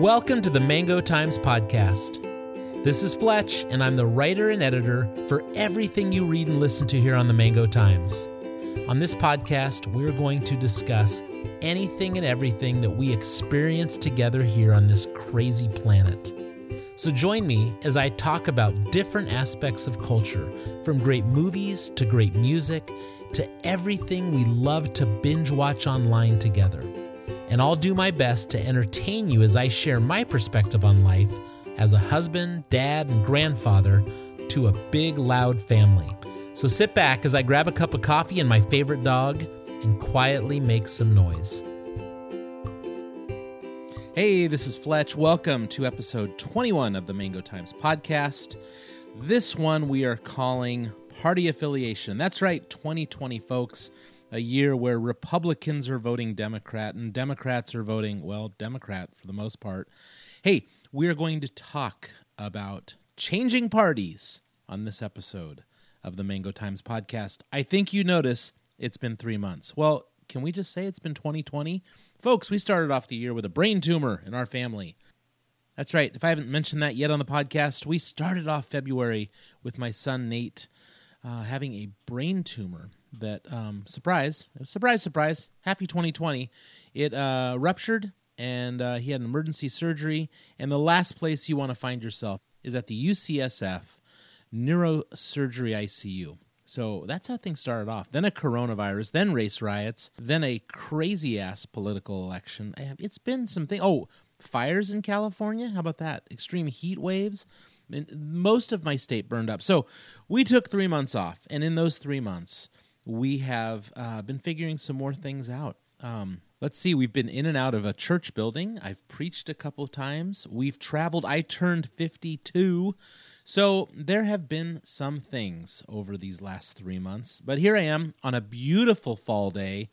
Welcome to the Mango Times Podcast. This is Fletch, and I'm the writer and editor for everything you read and listen to here on the Mango Times. On this podcast, we're going to discuss anything and everything that we experience together here on this crazy planet. So join me as I talk about different aspects of culture, from great movies to great music to everything we love to binge watch online together. And I'll do my best to entertain you as I share my perspective on life as a husband, dad, and grandfather to a big, loud family. So sit back as I grab a cup of coffee and my favorite dog and quietly make some noise. Hey, this is Fletch. Welcome to episode 21 of the Mango Times podcast. This one we are calling Party Affiliation. That's right, 2020, folks. A year where Republicans are voting Democrat and Democrats are voting, well, Democrat for the most part. Hey, we are going to talk about changing parties on this episode of the Mango Times podcast. I think you notice it's been three months. Well, can we just say it's been 2020? Folks, we started off the year with a brain tumor in our family. That's right. If I haven't mentioned that yet on the podcast, we started off February with my son Nate uh, having a brain tumor that, um, surprise, surprise, surprise, happy 2020. It uh, ruptured and uh, he had an emergency surgery. And the last place you want to find yourself is at the UCSF neurosurgery ICU. So that's how things started off. Then a coronavirus, then race riots, then a crazy ass political election. It's been something. Oh, fires in California. How about that? Extreme heat waves. Most of my state burned up. So we took three months off. And in those three months, we have uh, been figuring some more things out. Um, let's see, we've been in and out of a church building. I've preached a couple times. We've traveled. I turned 52. So there have been some things over these last three months, but here I am on a beautiful fall day.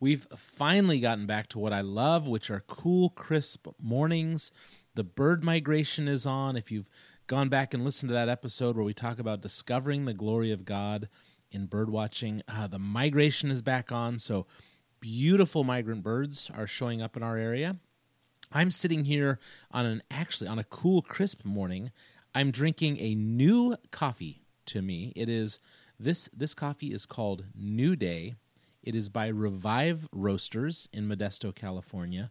We've finally gotten back to what I love, which are cool, crisp mornings. The bird migration is on. If you've gone back and listened to that episode where we talk about discovering the glory of God in bird watching, uh, the migration is back on. So beautiful migrant birds are showing up in our area. I'm sitting here on an actually on a cool, crisp morning I'm drinking a new coffee to me. It is this this coffee is called New Day. It is by Revive Roasters in Modesto, California.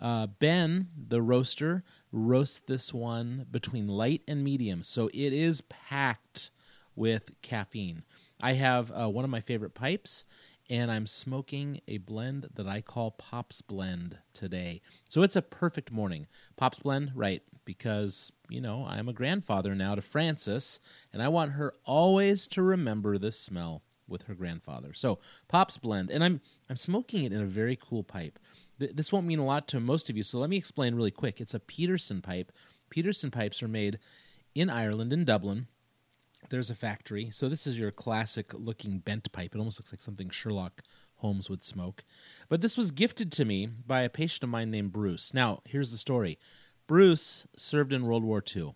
Uh, ben, the roaster, roasts this one between light and medium, so it is packed with caffeine. I have uh, one of my favorite pipes, and I'm smoking a blend that I call Pops Blend today. So it's a perfect morning. Pops Blend, right? Because, you know, I'm a grandfather now to Frances, and I want her always to remember this smell with her grandfather. So Pops Blend, and I'm I'm smoking it in a very cool pipe. Th- this won't mean a lot to most of you, so let me explain really quick. It's a Peterson pipe. Peterson pipes are made in Ireland, in Dublin there's a factory. So this is your classic looking bent pipe. It almost looks like something Sherlock Holmes would smoke. But this was gifted to me by a patient of mine named Bruce. Now, here's the story. Bruce served in World War II.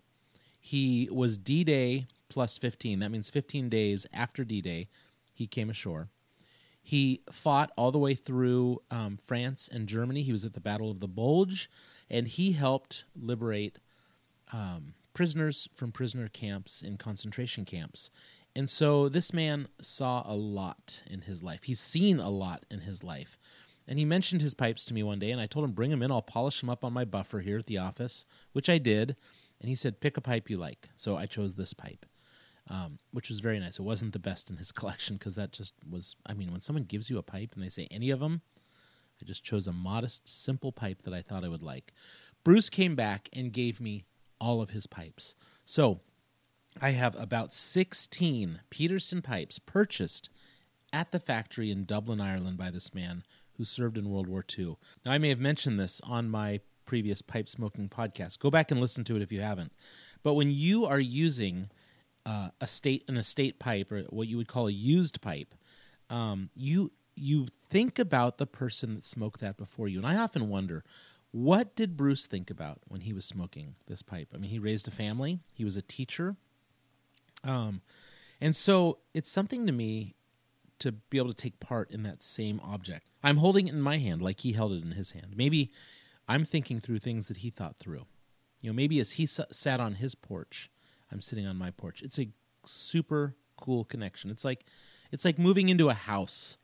He was D-Day plus 15. That means 15 days after D-Day he came ashore. He fought all the way through um, France and Germany. He was at the Battle of the Bulge, and he helped liberate um, prisoners from prisoner camps in concentration camps. And so this man saw a lot in his life. He's seen a lot in his life. And he mentioned his pipes to me one day, and I told him, bring them in. I'll polish them up on my buffer here at the office, which I did. And he said, pick a pipe you like. So I chose this pipe, um, which was very nice. It wasn't the best in his collection because that just was, I mean, when someone gives you a pipe and they say any of them, I just chose a modest, simple pipe that I thought I would like. Bruce came back and gave me all of his pipes. So I have about 16 Peterson pipes purchased at the factory in Dublin, Ireland by this man who served in World War II. Now, I may have mentioned this on my previous pipe smoking podcast. Go back and listen to it if you haven't. But when you are using uh, a state an estate pipe or what you would call a used pipe, um, you you think about the person that smoked that before you. And I often wonder, what did Bruce think about when he was smoking this pipe? I mean, he raised a family, he was a teacher. Um, and so it's something to me to be able to take part in that same object. I'm holding it in my hand like he held it in his hand. Maybe I'm thinking through things that he thought through. You know, maybe as he s- sat on his porch, I'm sitting on my porch. It's a super cool connection. It's like it's like moving into a house.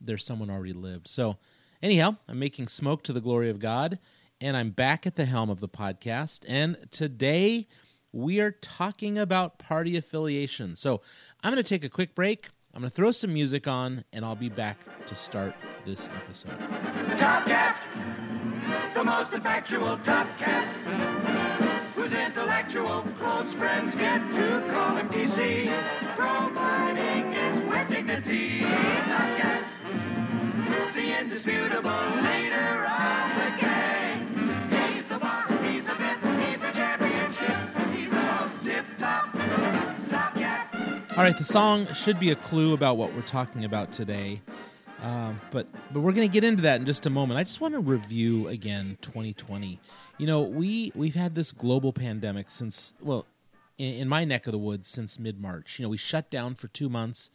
There's someone already lived. So, anyhow, I'm making smoke to the glory of God, and I'm back at the helm of the podcast. And today we are talking about party affiliation. So, I'm going to take a quick break. I'm going to throw some music on, and I'll be back to start this episode. Top Cat, the most effectual Top Cat, whose intellectual close friends get to call him TC, providing it's with dignity. Top Cat, the indisputable leader of the gang. He's the boss, he's a he's a championship, he's the most tip-top Top. All right, the song should be a clue about what we're talking about today. Um, but but we're going to get into that in just a moment. I just want to review again 2020. You know, we we've had this global pandemic since well, in, in my neck of the woods since mid March. You know, we shut down for two months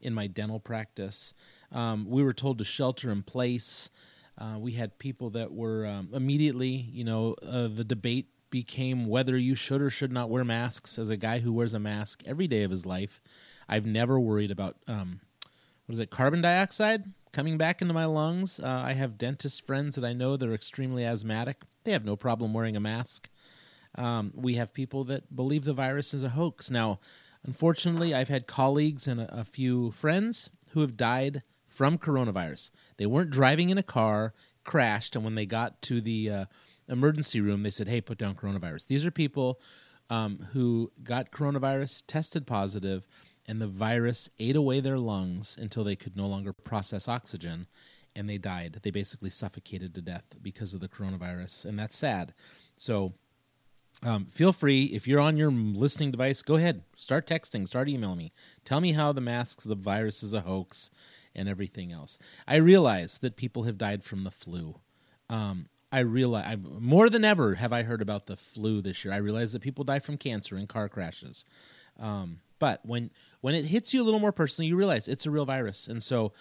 in my dental practice. Um, we were told to shelter in place. Uh, we had people that were um, immediately, you know, uh, the debate became whether you should or should not wear masks. As a guy who wears a mask every day of his life, I've never worried about um, what is it, carbon dioxide coming back into my lungs. Uh, I have dentist friends that I know that are extremely asthmatic. They have no problem wearing a mask. Um, we have people that believe the virus is a hoax. Now, unfortunately, I've had colleagues and a, a few friends who have died from coronavirus. They weren't driving in a car, crashed, and when they got to the uh, emergency room, they said, "Hey, put down coronavirus." These are people um, who got coronavirus, tested positive, and the virus ate away their lungs until they could no longer process oxygen, and they died. They basically suffocated to death because of the coronavirus, and that's sad. So um, feel free if you're on your listening device go ahead start texting start emailing me tell me how the masks the virus is a hoax and everything else. I realize that people have died from the flu. Um, i realize I, more than ever have i heard about the flu this year. I realize that people die from cancer and car crashes. Um, but when when it hits you a little more personally you realize it's a real virus. And so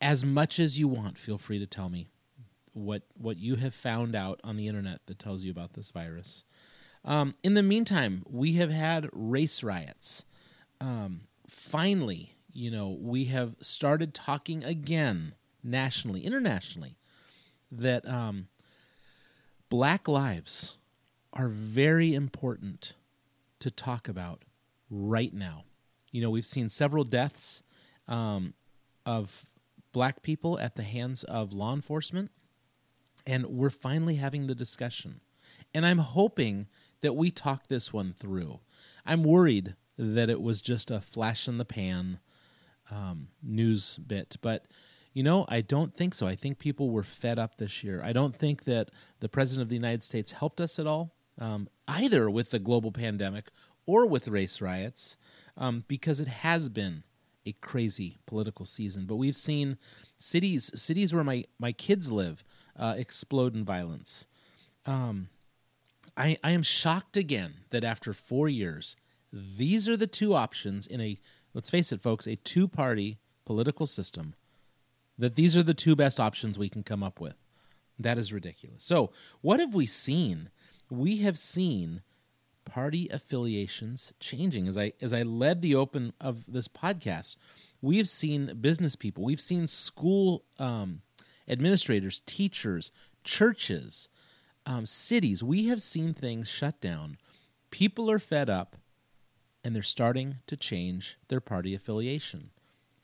as much as you want feel free to tell me what what you have found out on the internet that tells you about this virus. Um, in the meantime, we have had race riots. Um, finally, you know, we have started talking again nationally, internationally, that um, black lives are very important to talk about right now. You know, we've seen several deaths um, of black people at the hands of law enforcement and we're finally having the discussion. And I'm hoping that we talk this one through. I'm worried that it was just a flash in the pan um, news bit, but you know, I don't think so. I think people were fed up this year. I don't think that the president of the United States helped us at all, um, either with the global pandemic or with race riots, um, because it has been a crazy political season. But we've seen cities, cities where my my kids live uh, explode in violence. Um, I, I am shocked again that after four years, these are the two options in a, let's face it, folks, a two party political system, that these are the two best options we can come up with. That is ridiculous. So, what have we seen? We have seen party affiliations changing. As I as I led the open of this podcast, we have seen business people, we've seen school um, administrators, teachers, churches, um, cities. We have seen things shut down. People are fed up, and they're starting to change their party affiliation.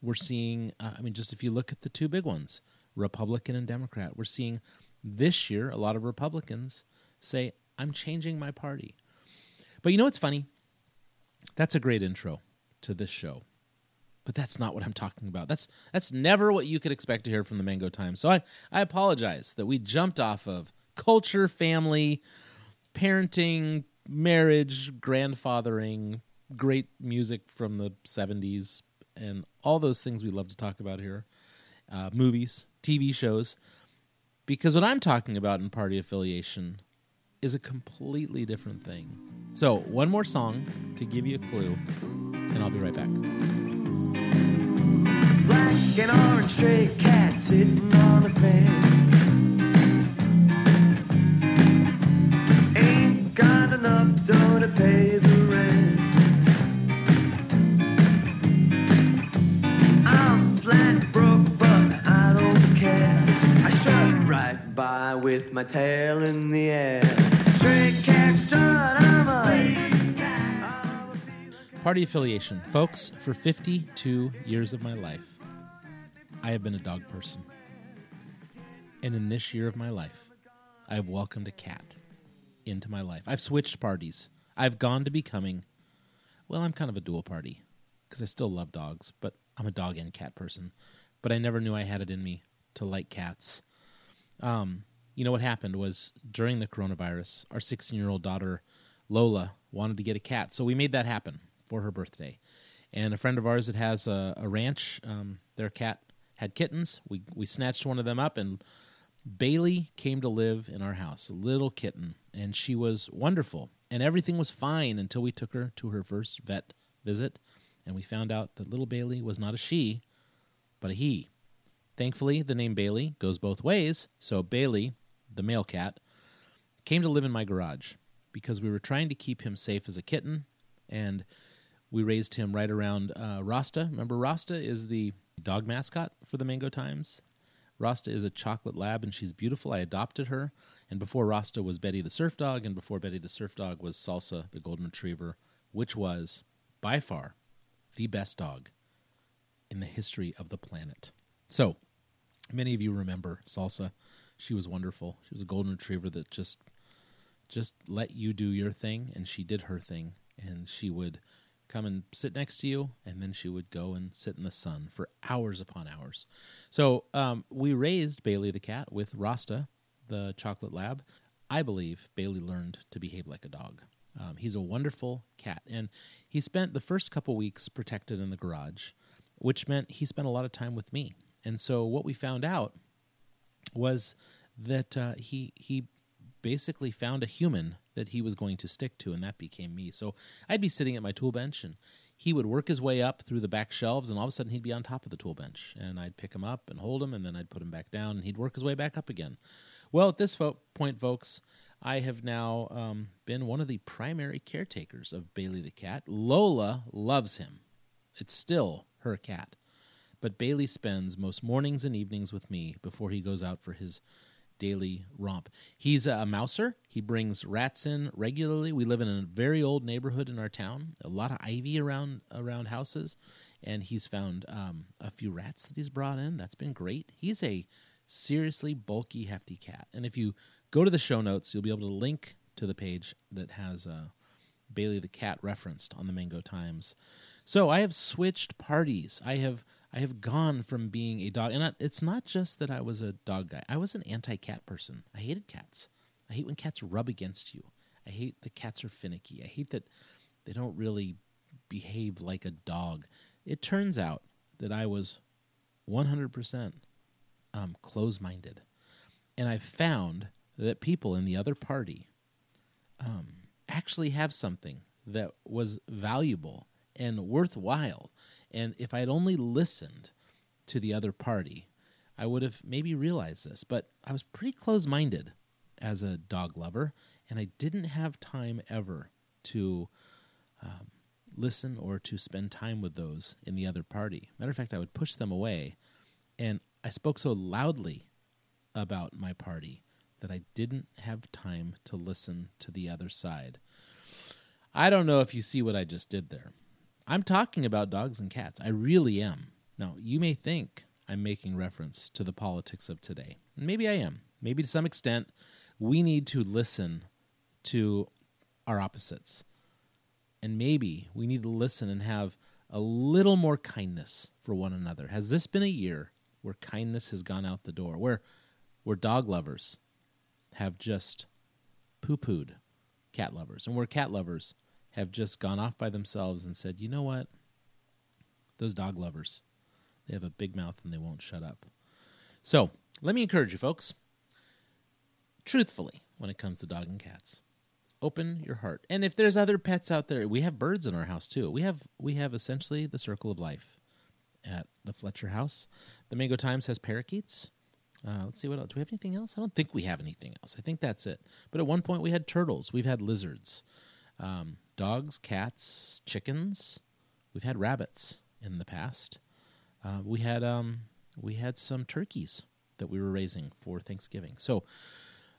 We're seeing, uh, I mean, just if you look at the two big ones, Republican and Democrat, we're seeing this year a lot of Republicans say, I'm changing my party. But you know what's funny? That's a great intro to this show but that's not what I'm talking about. That's that's never what you could expect to hear from the Mango Times. So I, I apologize that we jumped off of culture, family, parenting, marriage, grandfathering, great music from the 70s, and all those things we love to talk about here uh, movies, TV shows. Because what I'm talking about in party affiliation is a completely different thing. So, one more song to give you a clue, and I'll be right back. Black and orange stray cat sitting on the fence. My tail in the air. Stray cat strut, I'm a. Party affiliation. Folks, for 52 years of my life, I have been a dog person. And in this year of my life, I have welcomed a cat into my life. I've switched parties. I've gone to becoming, well, I'm kind of a dual party because I still love dogs, but I'm a dog and cat person. But I never knew I had it in me to like cats. Um, you know what happened was during the coronavirus, our 16 year old daughter, Lola, wanted to get a cat. So we made that happen for her birthday. And a friend of ours that has a, a ranch, um, their cat had kittens. We, we snatched one of them up, and Bailey came to live in our house, a little kitten, and she was wonderful. And everything was fine until we took her to her first vet visit, and we found out that little Bailey was not a she, but a he. Thankfully, the name Bailey goes both ways, so Bailey, the male cat, came to live in my garage because we were trying to keep him safe as a kitten, and we raised him right around uh, Rasta. Remember, Rasta is the dog mascot for the Mango Times. Rasta is a chocolate lab, and she's beautiful. I adopted her, and before Rasta was Betty the Surf Dog, and before Betty the Surf Dog was Salsa the Golden Retriever, which was by far the best dog in the history of the planet. So, many of you remember Salsa. She was wonderful. She was a golden retriever that just just let you do your thing and she did her thing and she would come and sit next to you and then she would go and sit in the sun for hours upon hours. So, um, we raised Bailey the cat with Rasta, the chocolate lab. I believe Bailey learned to behave like a dog. Um, he's a wonderful cat, and he spent the first couple weeks protected in the garage, which meant he spent a lot of time with me. And so, what we found out was that uh, he he basically found a human that he was going to stick to, and that became me. So I'd be sitting at my tool bench, and he would work his way up through the back shelves, and all of a sudden he'd be on top of the tool bench, and I'd pick him up and hold him, and then I'd put him back down, and he'd work his way back up again. Well, at this fo- point, folks, I have now um, been one of the primary caretakers of Bailey the cat. Lola loves him; it's still her cat. But Bailey spends most mornings and evenings with me before he goes out for his daily romp. He's a mouser. He brings rats in regularly. We live in a very old neighborhood in our town, a lot of ivy around around houses, and he's found um, a few rats that he's brought in. That's been great. He's a seriously bulky, hefty cat. And if you go to the show notes, you'll be able to link to the page that has uh, Bailey the cat referenced on the Mango Times. So I have switched parties. I have I have gone from being a dog, and it's not just that I was a dog guy. I was an anti-cat person. I hated cats. I hate when cats rub against you. I hate that cats are finicky. I hate that they don't really behave like a dog. It turns out that I was 100% um, close-minded, and I found that people in the other party um, actually have something that was valuable and worthwhile. And if I had only listened to the other party, I would have maybe realized this. But I was pretty close minded as a dog lover, and I didn't have time ever to um, listen or to spend time with those in the other party. Matter of fact, I would push them away. And I spoke so loudly about my party that I didn't have time to listen to the other side. I don't know if you see what I just did there. I'm talking about dogs and cats. I really am. Now, you may think I'm making reference to the politics of today. Maybe I am. Maybe to some extent, we need to listen to our opposites. And maybe we need to listen and have a little more kindness for one another. Has this been a year where kindness has gone out the door, where, where dog lovers have just poo pooed cat lovers, and where cat lovers have just gone off by themselves and said, you know what? Those dog lovers, they have a big mouth and they won't shut up. So let me encourage you, folks. Truthfully, when it comes to dog and cats, open your heart. And if there's other pets out there, we have birds in our house too. We have we have essentially the circle of life at the Fletcher house. The Mango Times has parakeets. Uh, let's see what else. Do we have anything else? I don't think we have anything else. I think that's it. But at one point we had turtles. We've had lizards, um, dogs, cats, chickens. We've had rabbits in the past. Uh, we had um, we had some turkeys that we were raising for Thanksgiving. So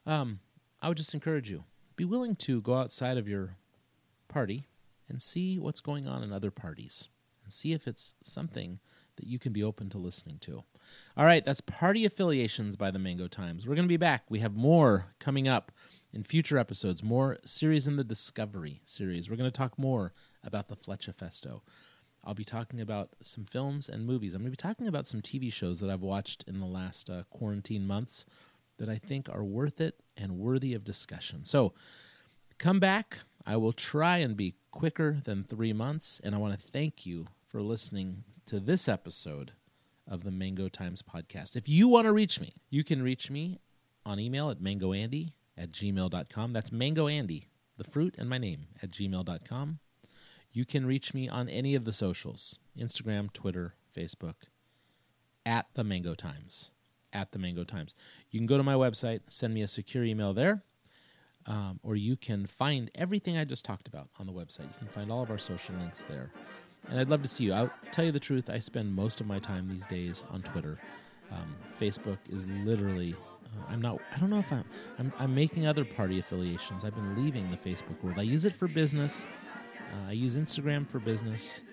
um, I would just encourage you be willing to go outside of your party and see what's going on in other parties and see if it's something that you can be open to listening to. All right, that's Party Affiliations by the Mango Times. We're going to be back. We have more coming up in future episodes, more series in the Discovery series. We're going to talk more about the Fleccia Festo. I'll be talking about some films and movies. I'm going to be talking about some TV shows that I've watched in the last uh, quarantine months that I think are worth it and worthy of discussion. So come back. I will try and be quicker than three months. And I want to thank you for listening to this episode of the Mango Times podcast. If you want to reach me, you can reach me on email at mangoandy at gmail.com. That's mangoandy, the fruit and my name, at gmail.com. You can reach me on any of the socials Instagram, Twitter, Facebook, at the Mango Times. At the Mango Times. You can go to my website, send me a secure email there, um, or you can find everything I just talked about on the website. You can find all of our social links there. And I'd love to see you. I'll tell you the truth, I spend most of my time these days on Twitter. Um, Facebook is literally. I'm not. I don't know if I'm, I'm. I'm making other party affiliations. I've been leaving the Facebook world. I use it for business. Uh, I use Instagram for business.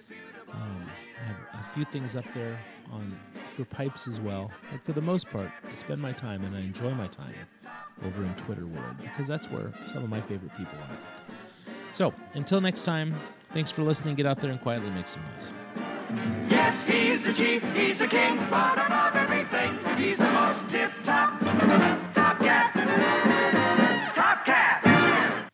Um, I have a few things up there on for pipes as well. But for the most part, I spend my time and I enjoy my time over in Twitter world because that's where some of my favorite people are. So until next time, thanks for listening. Get out there and quietly make some noise. Yes, he's the chief, he's the king, but above everything, he's the most tip top, top cat, top cat.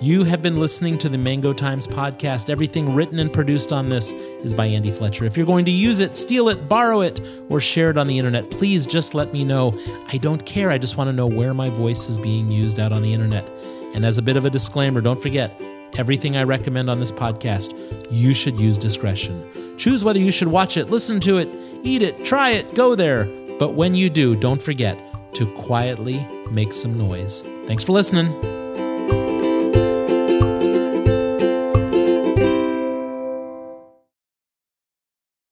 You have been listening to the Mango Times podcast. Everything written and produced on this is by Andy Fletcher. If you're going to use it, steal it, borrow it, or share it on the internet, please just let me know. I don't care. I just want to know where my voice is being used out on the internet. And as a bit of a disclaimer, don't forget everything I recommend on this podcast, you should use discretion. Choose whether you should watch it, listen to it, eat it, try it, go there. But when you do, don't forget to quietly make some noise. Thanks for listening.